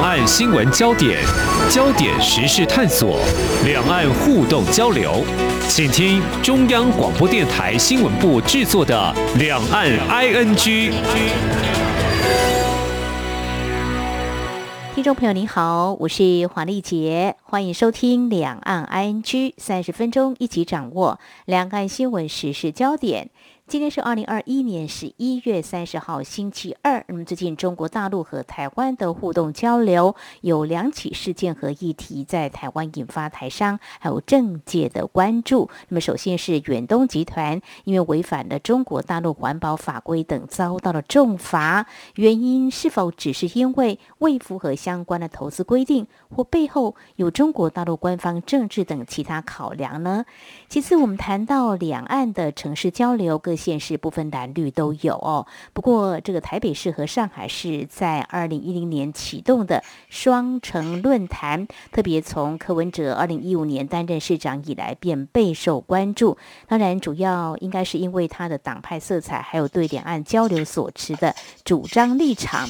两岸新闻焦点、焦点时事探索、两岸互动交流，请听中央广播电台新闻部制作的《两岸 ING》。听众朋友您好，我是黄丽杰，欢迎收听《两岸 ING》，三十分钟一起掌握两岸新闻时事焦点。今天是二零二一年十一月三十号，星期二。那么最近中国大陆和台湾的互动交流有两起事件和议题在台湾引发台商还有政界的关注。那么首先是远东集团因为违反了中国大陆环保法规等遭到了重罚，原因是否只是因为未符合相关的投资规定，或背后有中国大陆官方政治等其他考量呢？其次，我们谈到两岸的城市交流各。县市不分蓝绿都有哦。不过，这个台北市和上海市在二零一零年启动的双城论坛，特别从柯文哲二零一五年担任市长以来便备受关注。当然，主要应该是因为他的党派色彩，还有对两岸交流所持的主张立场。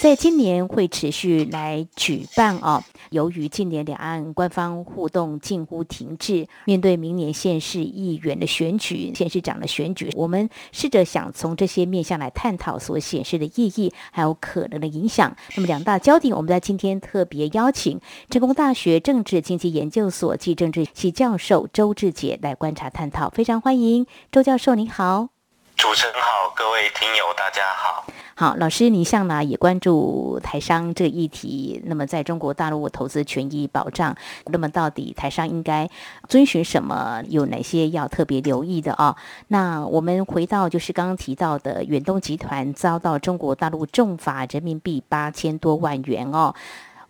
在今年会持续来举办哦。由于近年两岸官方互动近乎停滞，面对明年县市议员的选举、县市长的选举，我们试着想从这些面向来探讨所显示的意义，还有可能的影响。那么两大焦点，我们在今天特别邀请成功大学政治经济研究所暨政治系教授周志杰来观察探讨。非常欢迎周教授，您好。主持人好，各位听友大家好。好，老师，你向来也关注台商这个议题。那么，在中国大陆投资权益保障，那么到底台商应该遵循什么？有哪些要特别留意的啊？那我们回到就是刚刚提到的远东集团遭到中国大陆重罚人民币八千多万元哦。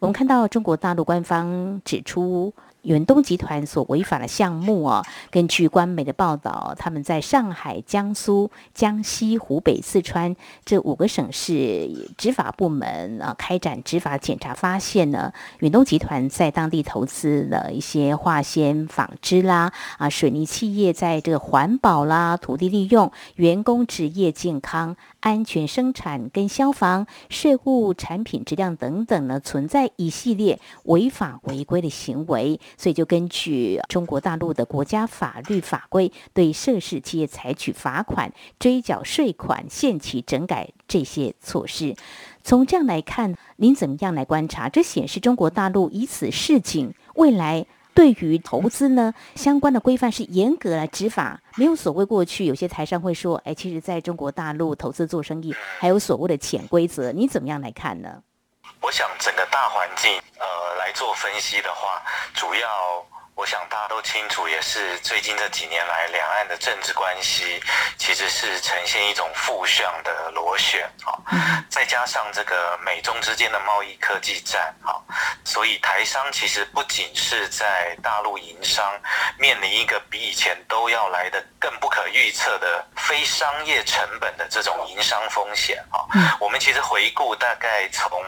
我们看到中国大陆官方指出。远东集团所违法的项目哦，根据官媒的报道，他们在上海、江苏、江西、湖北、四川这五个省市执法部门啊，开展执法检查，发现呢，远东集团在当地投资了一些化纤纺织啦，啊，水泥企业在这个环保啦、土地利用、员工职业健康。安全生产跟消防、税务、产品质量等等呢，存在一系列违法违规的行为，所以就根据中国大陆的国家法律法规，对涉事企业采取罚款、追缴税款、限期整改这些措施。从这样来看，您怎么样来观察？这显示中国大陆以此示警，未来。对于投资呢，相关的规范是严格来执法，没有所谓过去有些台商会说，哎，其实在中国大陆投资做生意还有所谓的潜规则，你怎么样来看呢？我想整个大环境，呃，来做分析的话，主要。我想大家都清楚，也是最近这几年来，两岸的政治关系其实是呈现一种负向的螺旋啊。再加上这个美中之间的贸易科技战啊，所以台商其实不仅是在大陆营商，面临一个比以前都要来的更不可预测的非商业成本的这种营商风险啊。我们其实回顾大概从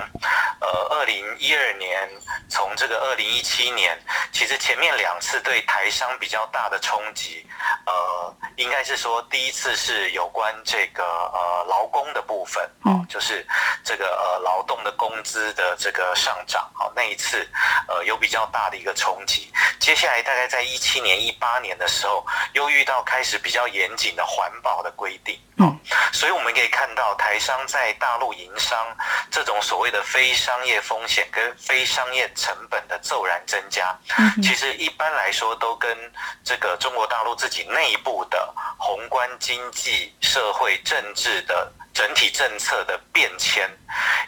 呃二零一二年，从这个二零一七年，其实前面。两次对台商比较大的冲击，呃，应该是说第一次是有关这个呃劳工的部分，哦，就是这个呃劳动的工资的这个上涨，好，那一次呃有比较大的一个冲击。接下来大概在一七年、一八年的时候，又遇到开始比较严谨的环保的规定，嗯，所以我们可以看到台商在大陆营商这种所谓的非商业风险跟非商业成本的骤然增加，其实。一般来说，都跟这个中国大陆自己内部的宏观经济、社会、政治的整体政策的变迁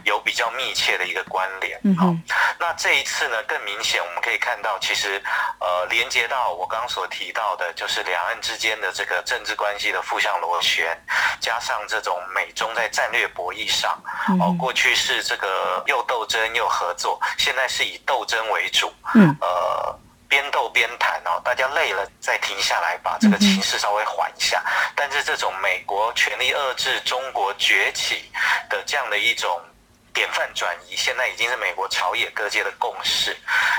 有比较密切的一个关联。好，那这一次呢，更明显，我们可以看到，其实呃，连接到我刚刚所提到的，就是两岸之间的这个政治关系的负向螺旋，加上这种美中在战略博弈上，哦，过去是这个又斗争又合作，现在是以斗争为主。嗯，呃。边斗边谈哦，大家累了再停下来，把这个情势稍微缓一下。但是这种美国全力遏制中国崛起的这样的一种典范转移，现在已经是美国朝野各界的共识。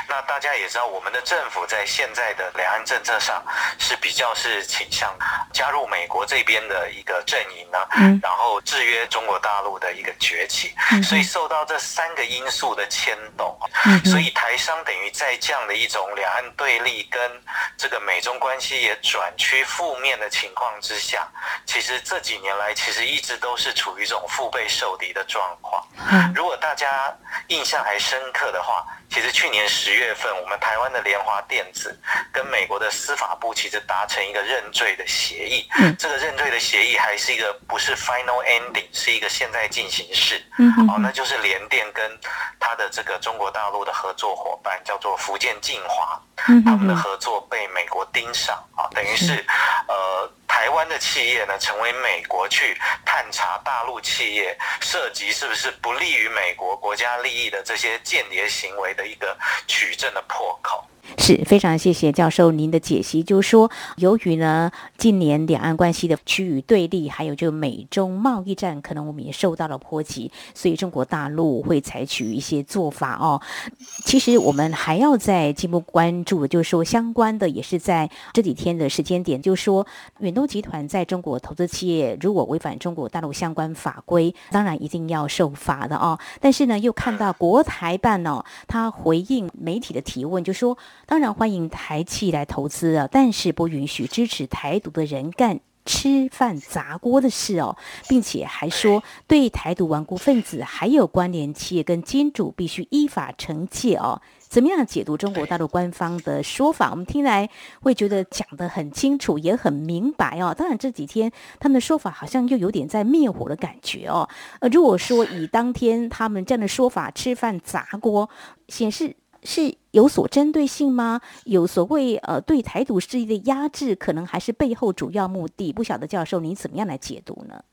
那大家也知道，我们的政府在现在的两岸政策上是比较是倾向加入美国这边的一个阵营呢，然后制约中国大陆的一个崛起。所以受到这三个因素的牵动，所以台商等于在这样的一种两岸对立跟这个美中关系也转趋负面的情况之下，其实这几年来其实一直都是处于一种腹背受敌的状况。如果大家印象还深刻的话，其实去年十月份，我们台湾的联华电子跟美国的司法部其实达成一个认罪的协议。这个认罪的协议还是一个不是 final ending，是一个现在进行式。哦，那就是联电跟他的这个中国大陆的合作伙伴叫做福建晋华，他们的合作被美国盯上啊，等于是呃。台湾的企业呢，成为美国去探查大陆企业涉及是不是不利于美国国家利益的这些间谍行为的一个取证的破口。是非常谢谢教授您的解析，就是说，由于呢近年两岸关系的区域对立，还有就美中贸易战，可能我们也受到了波及，所以中国大陆会采取一些做法哦。其实我们还要再进一步关注，就是说相关的也是在这几天的时间点，就是说远东集团在中国投资企业如果违反中国大陆相关法规，当然一定要受罚的哦。但是呢，又看到国台办哦，他回应媒体的提问，就说。当然欢迎台企来投资啊，但是不允许支持台独的人干吃饭砸锅的事哦，并且还说对台独顽固分子还有关联企业跟金主必须依法惩戒哦。怎么样解读中国大陆官方的说法？我们听来会觉得讲得很清楚，也很明白哦。当然这几天他们的说法好像又有点在灭火的感觉哦。呃，如果说以当天他们这样的说法吃饭砸锅，显示。是有所针对性吗？有所谓呃对台独势力的压制，可能还是背后主要目的？不晓得教授您怎么样来解读呢？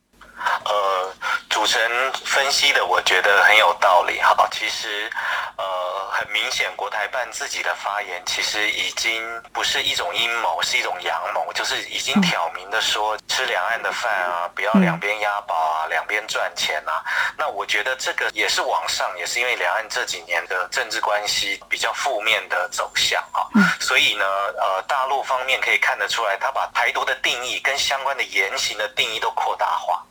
主持人分析的，我觉得很有道理哈。其实，呃，很明显，国台办自己的发言其实已经不是一种阴谋，是一种阳谋，就是已经挑明的说吃两岸的饭啊，不要两边押宝啊，两边赚钱啊。那我觉得这个也是往上，也是因为两岸这几年的政治关系比较负面的走向啊。所以呢，呃，大陆方面可以看得出来，他把台独的定义跟相关的言行的定义都扩大化。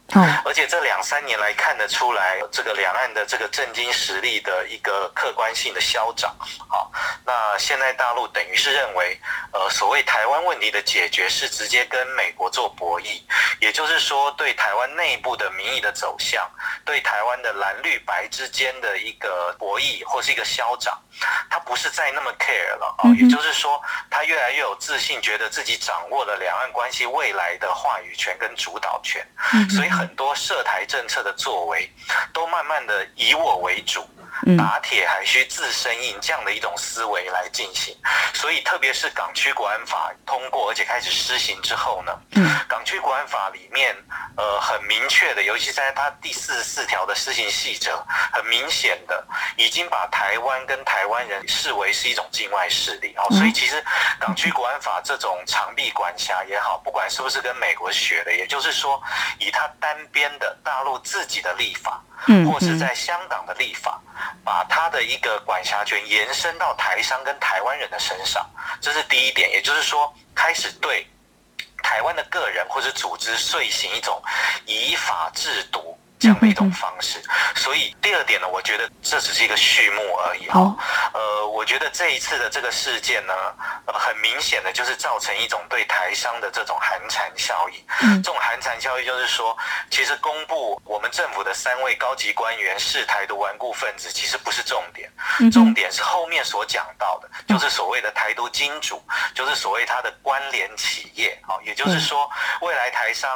而且这两三年来看得出来，这个两岸的这个政经实力的一个客观性的消长。好，那现在大陆等于是认为，呃，所谓台湾问题的解决是直接跟美国做博弈，也就是说，对台湾内部的民意的走向，对台湾的蓝绿白之间的一个博弈或是一个消长，他不是再那么 care 了啊。也就是说，他越来越有自信，觉得自己掌握了两岸关系未来的话语权跟主导权，所以很。很多涉台政策的作为，都慢慢的以我为主。打铁还需自身硬，这样的一种思维来进行，所以特别是港区国安法通过而且开始施行之后呢，港区国安法里面呃很明确的，尤其在它第四十四条的施行细则，很明显的已经把台湾跟台湾人视为是一种境外势力。啊，所以其实港区国安法这种长臂管辖也好，不管是不是跟美国学的，也就是说以它单边的大陆自己的立法。或是在香港的立法，把他的一个管辖权延伸到台商跟台湾人的身上，这是第一点。也就是说，开始对台湾的个人或者组织遂行一种以法制毒。这样的一种方式，所以第二点呢，我觉得这只是一个序幕而已。哈。呃，我觉得这一次的这个事件呢，很明显的就是造成一种对台商的这种寒蝉效应。这种寒蝉效应就是说，其实公布我们政府的三位高级官员是台独顽固分子，其实不是重点，重点是后面所讲到的，就是所谓的台独金主，就是所谓他的关联企业。啊，也就是说，未来台商，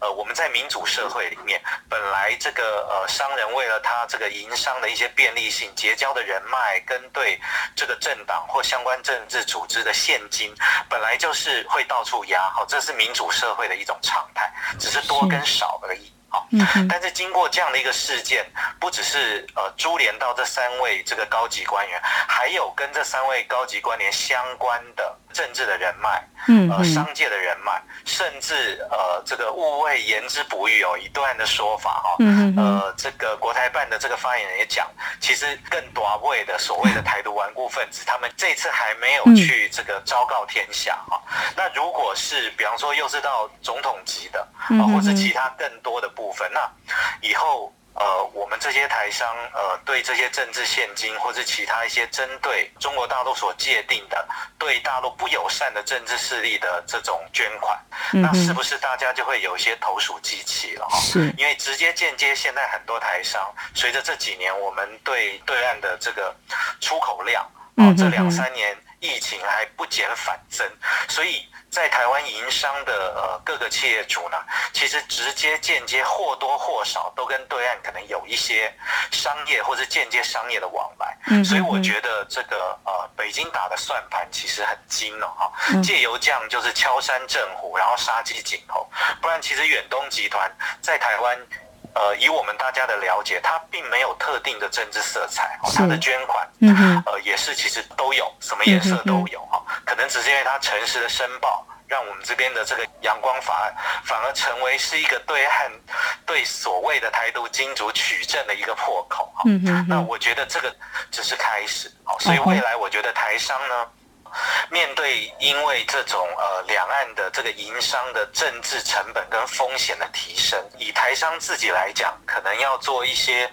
呃，我们在民主社会里面本来。这个呃，商人为了他这个营商的一些便利性，结交的人脉跟对这个政党或相关政治组织的现金，本来就是会到处压，好，这是民主社会的一种常态，只是多跟少而已，好。但是经过这样的一个事件，不只是呃株连到这三位这个高级官员，还有跟这三位高级官员相关的。政治的人脉，嗯呃，商界的人脉，甚至呃，这个误会言之不预哦，一段的说法哈、嗯呃，这个国台办的这个发言人也讲，其实更多位的所谓的台独顽固分子，他们这次还没有嗯。去这个昭告天下哈、那如果是比方说又是到总统级的，啊呃、或是其他更多的部分，那以后。呃，我们这些台商，呃，对这些政治现金或者其他一些针对中国大陆所界定的对大陆不友善的政治势力的这种捐款，嗯那是不是大家就会有一些投鼠忌器了哈？是。因为直接间接，现在很多台商随着这几年我们对对岸的这个出口量，嗯哼，哦这两三年疫情还不减反增，所以在台湾营商的呃各个企业主呢，其实直接间接或多或少都跟对岸可能有一些商业或者间接商业的往来，嗯哼所以我哼觉得这个呃北京打的算盘其实很精哦哈嗯，借由这样就是敲山震虎，然后杀鸡儆猴，不然其实远东集团在台湾。呃，以我们大家的了解，它并没有特定的政治色彩，哦，它的捐款，嗯呃，也是其实都有，什么颜色都有哈、可能只是因为它诚实的申报，让我们这边的这个阳光法案反而成为是一个对岸对所谓的台独金主取证的一个破口哈、那我觉得这个只是开始，好，所以未来我觉得台商呢。面对因为这种呃两岸的这个营商的政治成本跟风险的提升，以台商自己来讲，可能要做一些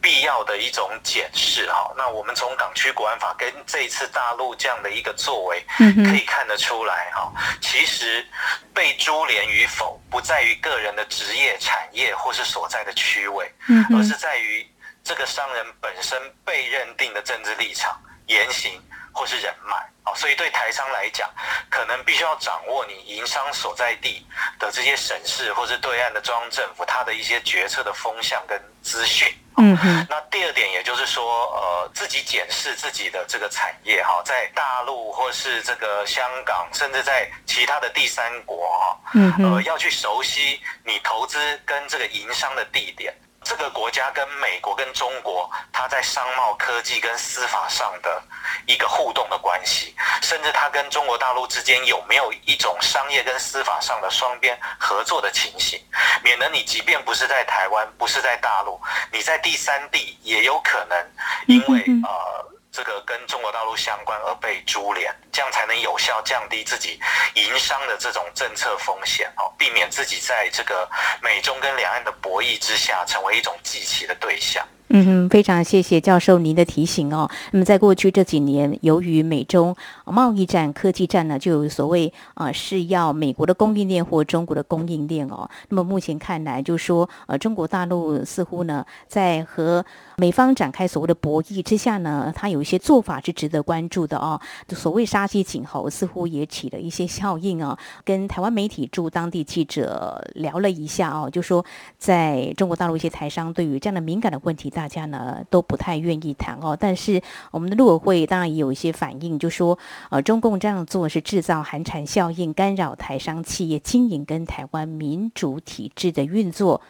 必要的一种检视哈。那我们从港区国安法跟这一次大陆这样的一个作为，可以看得出来哈，其实被株连与否，不在于个人的职业、产业或是所在的区位，嗯而是在于这个商人本身被认定的政治立场、言行或是人脉。哦，所以对台商来讲，可能必须要掌握你营商所在地的这些省市或是对岸的中央政府，它的一些决策的风向跟资讯。嗯哼那第二点，也就是说，呃，自己检视自己的这个产业哈，在大陆或是这个香港，甚至在其他的第三国哈，嗯呃，要去熟悉你投资跟这个营商的地点。这个国家跟美国跟中国，它在商贸科技跟司法上的一个互动的关系，甚至它跟中国大陆之间有没有一种商业跟司法上的双边合作的情形，免得你即便不是在台湾，不是在大陆，你在第三地也有可能因为呃这个跟中国大陆相关而被株连，这样才能有效降低自己营商的这种政策风险哦，避免自己在这个美中跟两岸的博弈之下成为一种祭旗的对象。嗯哼，非常谢谢教授您的提醒哦。那么在过去这几年，由于美中贸易战、科技战呢，就有所谓啊、是要美国的供应链或中国的供应链哦。那么目前看来，就说呃中国大陆似乎呢在和美方展开所谓的博弈之下呢，它有一些做法是值得关注的哦。所谓杀鸡儆猴，似乎也起了一些效应哦。跟台湾媒体驻当地记者聊了一下哦，就说在中国大陆一些台商对于这样的敏感的问题，大大家呢都不太愿意谈哦。但是我们的陆委会当然也有一些反应，就说呃，中共这样做是制造寒蝉效应，干扰台商企业经营跟台湾民主体制的运作。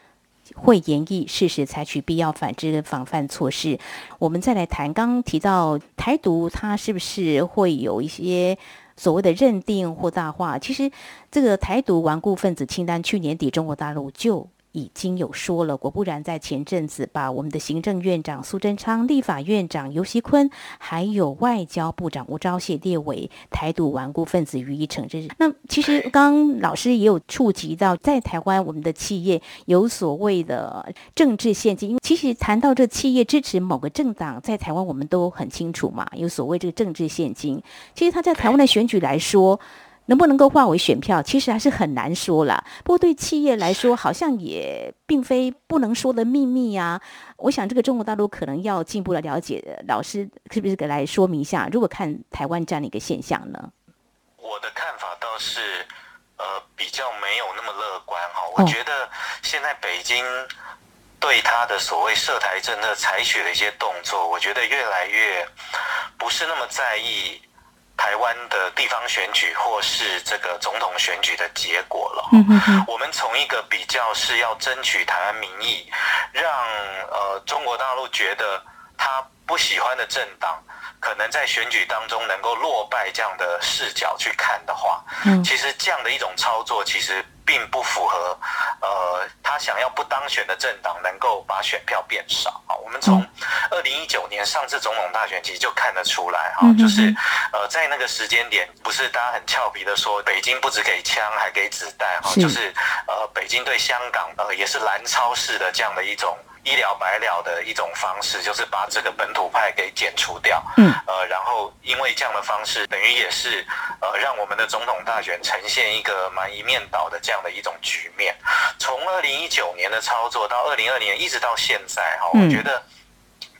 会严厉适时采取必要反制跟防范措施。我们再来谈，刚刚提到台独，它是不是会有一些所谓的认定或大化？其实这个台独顽固分子清单，去年底中国大陆就。已经有说了，果不然，在前阵子把我们的行政院长苏贞昌、立法院长游锡坤，还有外交部长吴钊燮列为台独顽固分子予以惩治。那其实刚刚老师也有触及到，在台湾我们的企业有所谓的政治献金，因为其实谈到这企业支持某个政党，在台湾我们都很清楚嘛，有所谓这个政治献金。其实他在台湾的选举来说。能不能够化为选票，其实还是很难说了。不过对企业来说，好像也并非不能说的秘密啊。我想这个中国大陆可能要进一步的了解，老师是不是给来说明一下？如果看台湾这样的一个现象呢？我的看法倒是，呃，比较没有那么乐观哈。哦我觉得现在北京对他的所谓涉台政策采取的一些动作，我觉得越来越不是那么在意。台湾的地方选举或是这个总统选举的结果了。嗯哼哼，我们从一个比较是要争取台湾民意，让呃中国大陆觉得他不喜欢的政党可能在选举当中能够落败这样的视角去看的话，嗯其实这样的一种操作其实并不符合，呃，他想要不当选的政党能够把选票变少啊。我们从二零一九年上次总统大选其实就看得出来哈就是呃在那个时间点，不是大家很俏皮的说北京不只给枪还给子弹哈，是就是呃北京对香港呃也是蓝超市的这样的一种。一了百了的一种方式，就是把这个本土派给剪除掉。嗯，呃，然后因为这样的方式，等于也是呃让我们的总统大选呈现一个蛮一面倒的这样的一种局面。从二零一九年的操作到二零二年，一直到现在哈，嗯我觉得。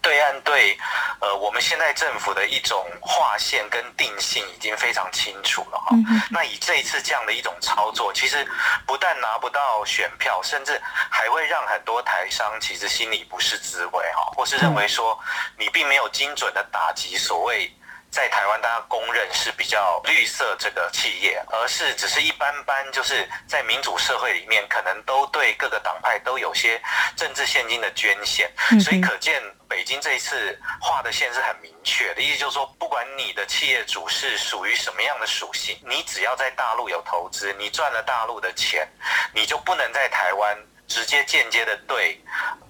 对岸对，呃，我们现在政府的一种划线跟定性已经非常清楚了哈。嗯那以这一次这样的一种操作，其实不但拿不到选票，甚至还会让很多台商其实心里不是滋味哈，或是认为说你并没有精准的打击所谓。在台湾，大家公认是比较绿色这个企业，而是只是一般般，就是在民主社会里面，可能都对各个党派都有些政治现金的捐献，所以可见北京这一次画的线是很明确的，意思就是说，不管你的企业主是属于什么样的属性，你只要在大陆有投资，你赚了大陆的钱，你就不能在台湾直接间接的对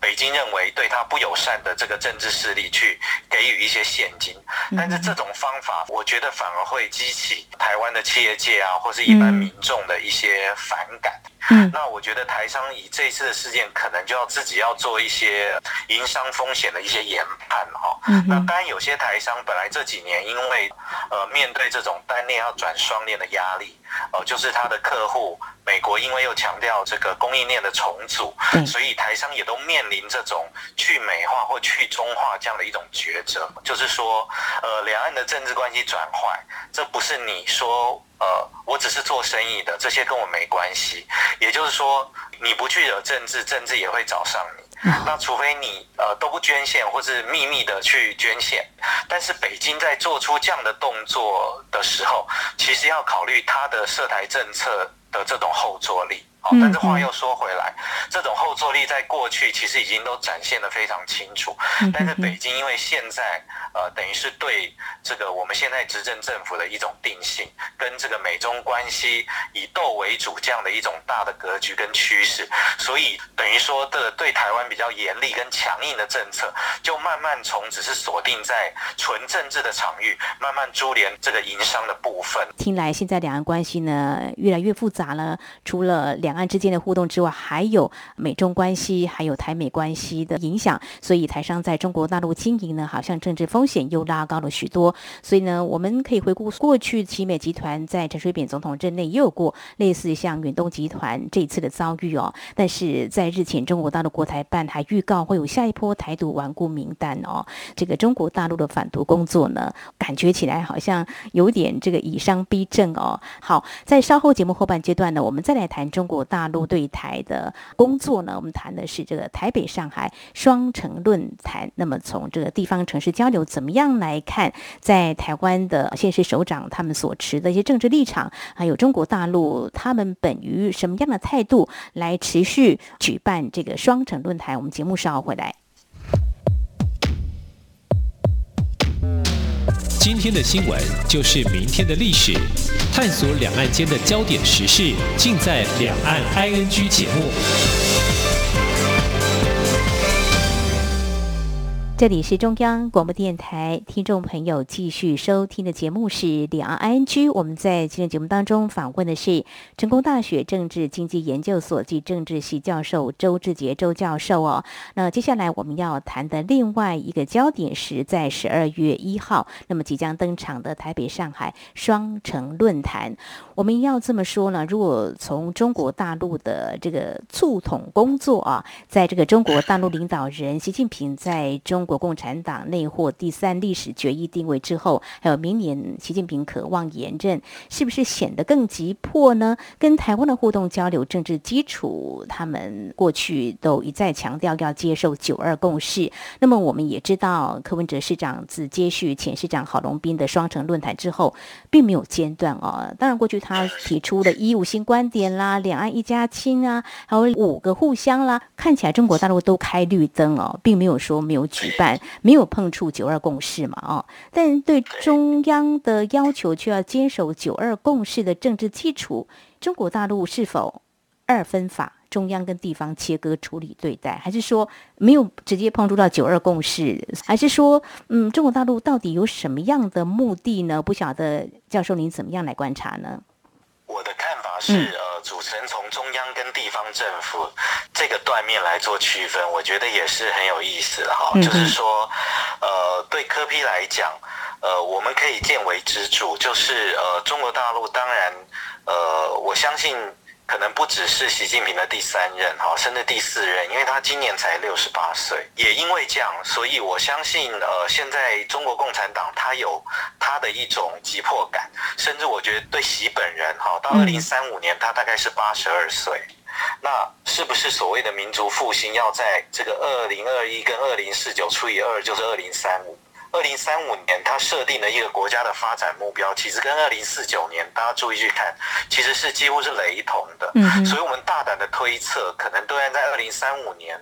北京认为对他不友善的这个政治势力去给予一些现金。但是这种方法，我觉得反而会激起台湾的企业界啊，或是一般嗯民众的一些反感。嗯那我觉得台商以这一次的事件，可能就要自己要做一些营商风险的一些研判哈。嗯那当然，有些台商本来这几年因为呃面对这种单链要转双链的压力，呃，就是他的客户美国因为又强调这个供应链的重组，所以台商也都面临这种去美化或去中化这样的一种抉择，就是说，呃，两岸的政治关系转坏，这不是你说。呃，我只是做生意的，这些跟我没关系。也就是说，你不去惹政治，政治也会找上你。那除非你呃都不捐献，或是秘密的去捐献，但是北京在做出这样的动作的时候，其实要考虑他的涉台政策的这种后坐力。但是话又说回来，这种后坐力在过去其实已经都展现的非常清楚。嗯但是北京因为现在呃，等于是对这个我们现在执政政府的一种定性，跟这个美中关系以斗为主这样的一种大的格局跟趋势，所以等于说的对台湾比较严厉跟强硬的政策，就慢慢从只是锁定在纯政治的场域，慢慢株连这个营商的部分。听来现在两岸关系呢越来越复杂了，除了两两岸之间的互动之外，还有美中关系，还有台美关系的影响，所以台商在中国大陆经营呢，好像政治风险又拉高了许多。所以呢，我们可以回顾过去奇美集团在陈水扁总统任内也有过类似像远东集团这一次的遭遇哦，但是在日前中国大陆国台办还预告会有下一波台独顽固名单哦，这个中国大陆的反毒工作呢，感觉起来好像有点这个以商逼政哦。好，在稍后节目后半阶段呢，我们再来谈中国大陆对台的工作呢，我们谈的是这个台北上海双城论坛。那么从这个地方城市交流怎么样来看，在台湾的现实首长他们所持的一些政治立场，还有中国大陆他们本于什么样的态度来持续举办这个双城论坛？我们节目稍后回来。今天的新闻就是明天的历史，探索两岸间的焦点时事，尽在《两岸 ING》节目。这里是中央广播电台，听众朋友继续收听的节目是《两岸 ING》。我们在今天节目当中访问的是成功大学政治经济研究所及政治系教授周志杰周教授哦。那接下来我们要谈的另外一个焦点是在十二月一号，那么即将登场的台北上海双城论坛。我们要这么说呢，如果从中国大陆的这个促统工作啊，在这个中国大陆领导人习近平在中国共产党内获第三历史决议定位之后，还有明年习近平渴望连任，是不是显得更急迫呢？跟台湾的互动交流政治基础，他们过去都一再强调要接受九二共识。那么我们也知道，柯文哲市长自接续前市长郝龙斌的双城论坛之后，并没有间断哦。当然，过去他提出的一五新观点啦，两岸一家亲啊，还有五个互相啦，看起来中国大陆都开绿灯哦，并没有说没有举。办，没有碰触九二共识嘛，哦，但对中央的要求却要坚守九二共识的政治基础，中国大陆是否二分法？中央跟地方切割处理对待，还是说没有直接碰触到九二共识？还是说，嗯，中国大陆到底有什么样的目的呢？不晓得教授您怎么样来观察呢？我的看法是，呃，主持人从中央跟地方政府这个断面来做区分，我觉得也是很有意思的哈。就是说，呃，对科批来讲，呃，我们可以见微知著，就是呃，中国大陆当然，呃，我相信。可能不只是习近平的第三任哈，甚至第四任，因为他今年才六十八岁。也因为这样，所以我相信，呃，现在中国共产党他有他的一种急迫感，甚至我觉得对习本人哈，到二零三五年他大概是八十二岁，那是不是所谓的民族复兴要在这个二零二一跟二零四九除以二就是二零三五？二零三五年，它设定的一个国家的发展目标，其实跟二零四九年，大家注意去看，其实是几乎是雷同的。嗯，所以我们大胆的推测，可能对岸在二零三五年，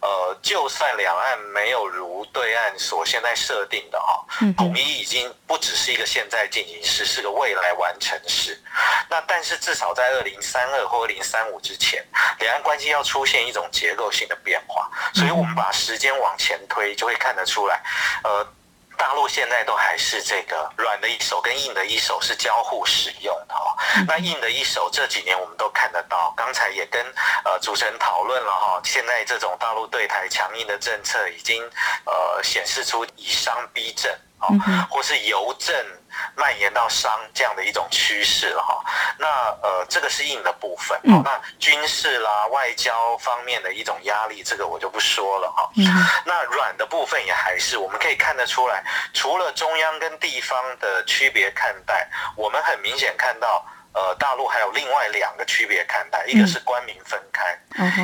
呃，就算两岸没有如对岸所现在设定的哈，统一已经不只是一个现在进行时，是个未来完成时。那但是至少在二零三二或二零三五之前，两岸关系要出现一种结构性的变化。所以我们把时间往前推，就会看得出来，呃。大陆现在都还是这个软的一手跟硬的一手是交互使用的哈，那硬的一手这几年我们都看得到，刚才也跟呃主持人讨论了哈，现在这种大陆对台强硬的政策已经呃显示出以商逼政啊，或是由政。蔓延到商这样的一种趋势了哈，那呃这个是硬的部分，那军事啦、外交方面的一种压力，这个我就不说了哈。那软的部分也还是我们可以看得出来，除了中央跟地方的区别看待，我们很明显看到，呃大陆还有另外两个区别看待，一个是官民分开，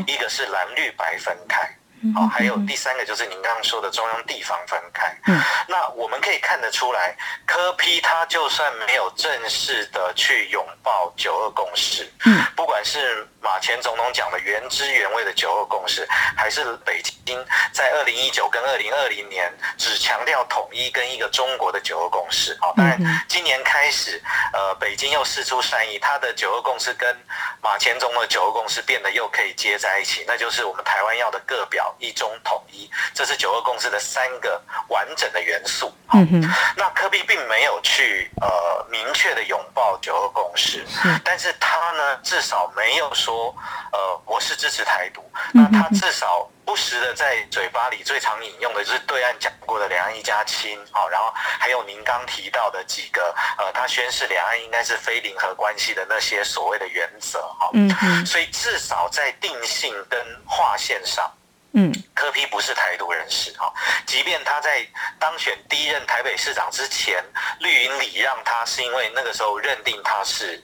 一个是蓝绿白分开。好，还有第三个就是您刚刚说的中央地方分开。嗯，那我们可以看得出来，科批他就算没有正式的去拥抱九二共识，嗯，不管是马前总统讲的原汁原味的九二共识，还是北京在二零一九跟二零二零年只强调统一跟一个中国的九二共识。好，当然今年开始，呃，北京又释出善意，他的九二共识跟马前总统的九二共识变得又可以接在一起，那就是我们台湾要的各表。一中统一，这是九二共识的三个完整的元素。嗯哼，那科比并没有去呃明确的拥抱九二共识，但是他呢至少没有说呃我是支持台独。那他至少不时的在嘴巴里最常引用的就是对岸讲过的两岸一家亲，好，然后还有您刚提到的几个呃他宣誓两岸应该是非零和关系的那些所谓的原则，哈，嗯嗯，所以至少在定性跟划线上。嗯，柯批不是台独人士哈，即便他在当选第一任台北市长之前，绿营礼让他是因为那个时候认定他是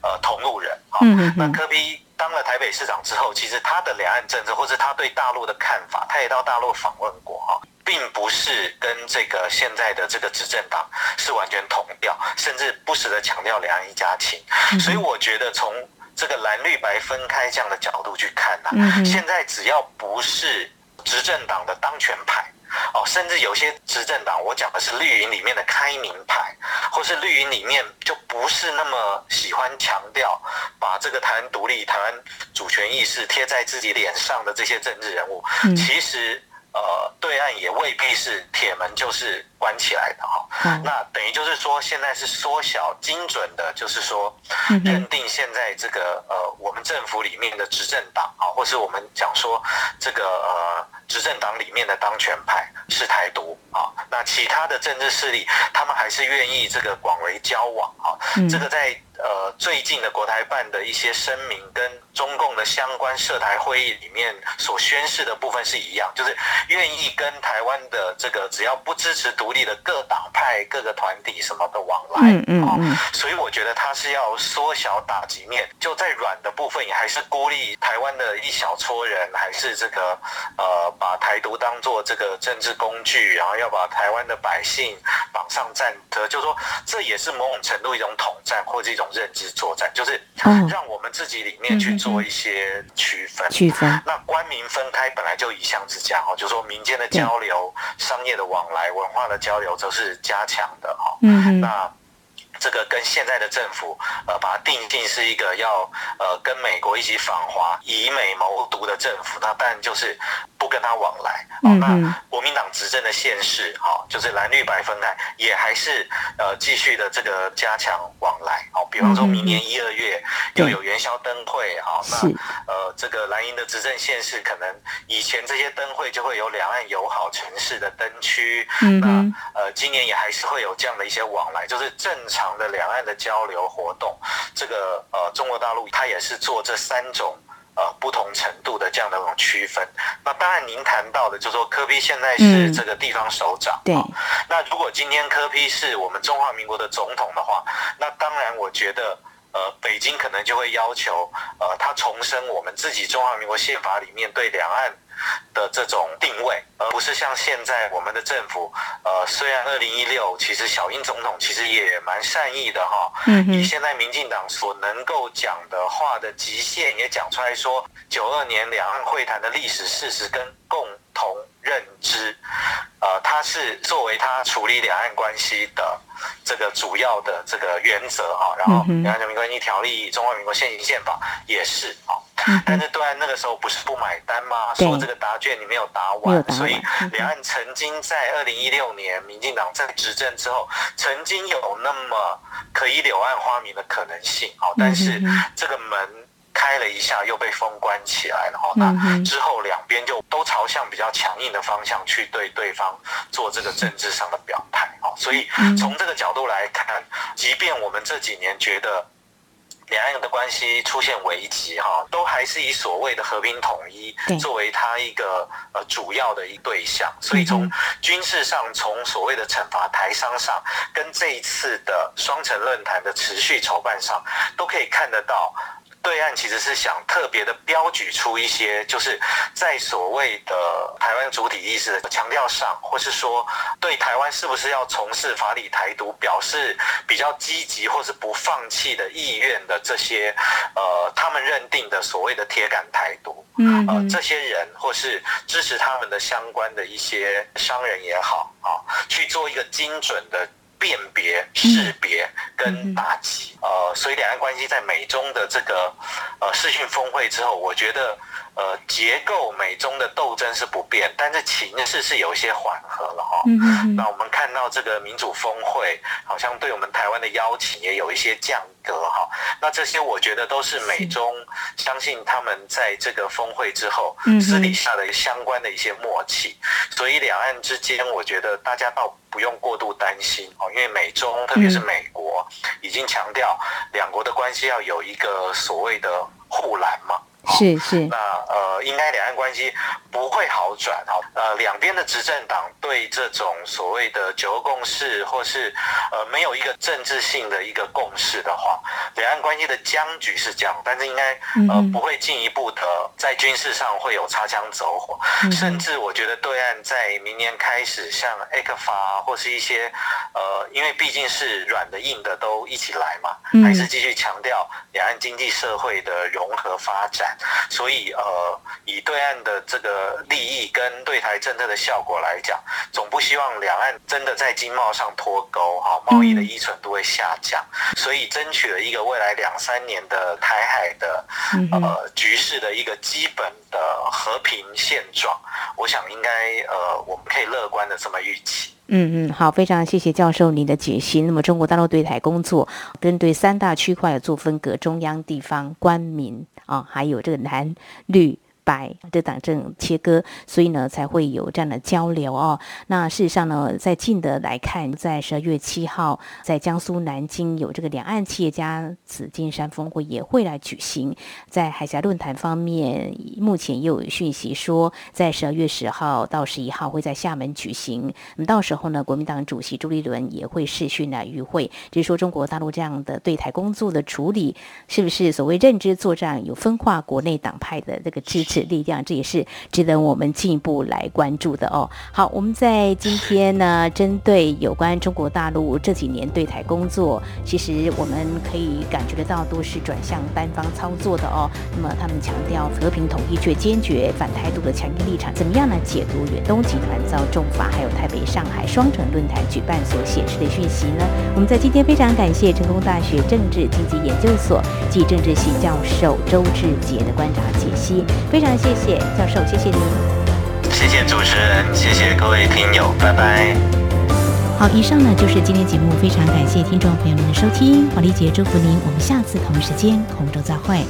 呃同路人哈。那柯批当了台北市长之后，其实他的两岸政策或者他对大陆的看法，他也到大陆访问过哈，并不是跟这个现在的这个执政党是完全同调，甚至不时的强调两岸一家亲。所以我觉得从这个蓝绿白分开这样的角度去看呢，现在只要不是执政党的当权派哦，甚至有些执政党，我讲的是绿营里面的开明派，或是绿营里面就不是那么喜欢强调把这个台湾独立、台湾主权意识贴在自己脸上的这些政治人物，其实。呃，对岸也未必是铁门就是关起来的哈，那等于就是说，现在是缩小精准的，就是说，认定现在这个呃，我们政府里面的执政党啊，或是我们讲说这个呃，执政党里面的当权派是台独啊，那其他的政治势力，他们还是愿意这个广为交往啊，这个在。呃，最近的国台办的一些声明跟中共的相关涉台会议里面所宣示的部分是一样，就是愿意跟台湾的这个只要不支持独立的各党派、各个团体什么的往来，嗯嗯嗯，所以我觉得他是要缩小打击面，就在软的部分也还是孤立台湾的一小撮人，还是这个呃把台独当做这个政治工具，然后要把台湾的百姓绑上战车，就说这也是某种程度一种统战或者一种。认知作战，就是哦让我们自己里面去做一些区分。区分，那官民分开本来就一向之家哦，就是说民间的交流、商业的往来、文化的交流都是加强的哦。嗯，那这个跟现在的政府呃，把它定性是一个要呃跟美国一起访华、以美谋独的政府，那当然就是不跟他往来。哦，嗯那国民党执政的县市，哦，就是蓝绿白分开，也还是呃继续的这个加强往来。哦，比方说明年一二月对。又有元宵灯会，好、那是。呃，这个蓝营的执政县市，可能以前这些灯会就会有两岸友好城市的灯区，那嗯。哼，呃，今年也还是会有这样的一些往来，就是正常的两岸的交流活动。这个呃，中国大陆它也是做这三种。呃，不同程度的这样的一种区分。那当然，您谈到的，就是说柯批现在是嗯这个地方首长，对哦那如果今天柯批是我们中华民国的总统的话，那当然我觉得，呃，北京可能就会要求，呃，他重申我们自己中华民国宪法里面对两岸的这种定位，而不是像现在我们的政府，呃，虽然二零一六其实小英总统其实也蛮善意的哈，嗯，以现在民进党所能够讲的话的极限，也讲出来说，九二年两岸会谈的历史事实跟共同认知，呃，它是作为他处理两岸关系的这个主要的这个原则哈。然后两岸人民关系条例》、中华民国现行宪法也是啊。但是对岸那个时候不是不买单吗？说这个答卷你没有答完，答完。所以两岸曾经在二零一六年民进党在执政之后，曾经有那么可以柳暗花明的可能性，哦，但是这个门开了一下又被封关起来了，哈，那之后两边就都朝向比较强硬的方向去对对方做这个政治上的表态，哦，所以嗯从这个角度来看，即便我们这几年觉得。两岸的关系出现危机，哈，都还是以所谓的和平统一作为它一个呃主要的一对象，所以嗯从军事上，从所谓的惩罚台商上，跟这一次的双城论坛的持续筹办上，都可以看得到。对岸其实是想特别的标举出一些，就是在所谓的台湾主体意识的强调上，或是说对台湾是不是要从事法理台独表示比较积极或是不放弃的意愿的这些，呃，他们认定的所谓的铁杆台独，呃，这些人或是支持他们的相关的一些商人也好啊，去做一个精准的辨别、识别跟打击。呃，所以两岸关系在美中的这个呃视讯峰会之后，我觉得呃结构美中的斗争是不变，但是情势是有一些缓和了哈。嗯哼哼，那我们看到这个民主峰会，好像对我们台湾的邀请也有一些降格哈。那这些我觉得都是美中相信他们在这个峰会之后嗯私底下的相关的一些默契，所以两岸之间，我觉得大家倒不用过度担心哦，因为美中特别是美国已经强调两国的关系要有一个所谓的护栏嘛。是是。那，呃，应该两岸关系不会好转哈。呃，两边的执政党对这种所谓的九二共识，或是呃没有一个政治性的一个共识的话，两岸关系的僵局是这样，但是应该呃不会进一步的在军事上会有擦枪走火，嗯。甚至我觉得对岸在明年开始，像 A 克法或是一些呃，因为毕竟是软的硬的都一起来嘛，嗯。还是继续强调两岸经济社会的融合发展。所以呃，以对岸的这个利益跟对台政策的效果来讲，总不希望两岸真的在经贸上脱钩哈，贸易的依存度会下降，所以争取了一个未来两三年的台海的呃局势的一个基本的和平现状，我想应该呃我们可以乐观的这么预期。嗯嗯，好，非常谢谢教授您的解析。那么中国大陆对台工作针对三大区块有做分隔，中央、地方、官民啊，还有这个男、女。白的党政切割，所以呢才会有这样的交流哦。那事实上呢，在近的来看，在十二月七号，在江苏南京有这个两岸企业家紫金山峰会也会来举行。在海峡论坛方面，目前也有讯息说，在十二月十号到十一号会在厦门举行。那么到时候呢，国民党主席朱立伦也会视讯来与会。只是说中国大陆这样的对台工作的处理，是不是所谓认知作战有分化国内党派的这个支持？持力量，这也是值得我们进一步来关注的哦。好，我们在今天呢，针对有关中国大陆这几年对台工作，其实我们可以感觉得到都是转向单方操作的哦。那么他们强调和平统一，却坚决反台独的强硬立场，怎么样呢？解读远东集团遭重罚，还有台北、上海双城论坛举办所显示的讯息呢？我们在今天非常感谢成功大学政治经济研究所及政治系教授周志杰的观察解析，非常谢谢教授，谢谢您。谢谢主持人，谢谢各位听友，拜拜。好，以上呢就是今天节目，非常感谢听众朋友们的收听，华丽姐祝福您，我们下次同一时间空中再会。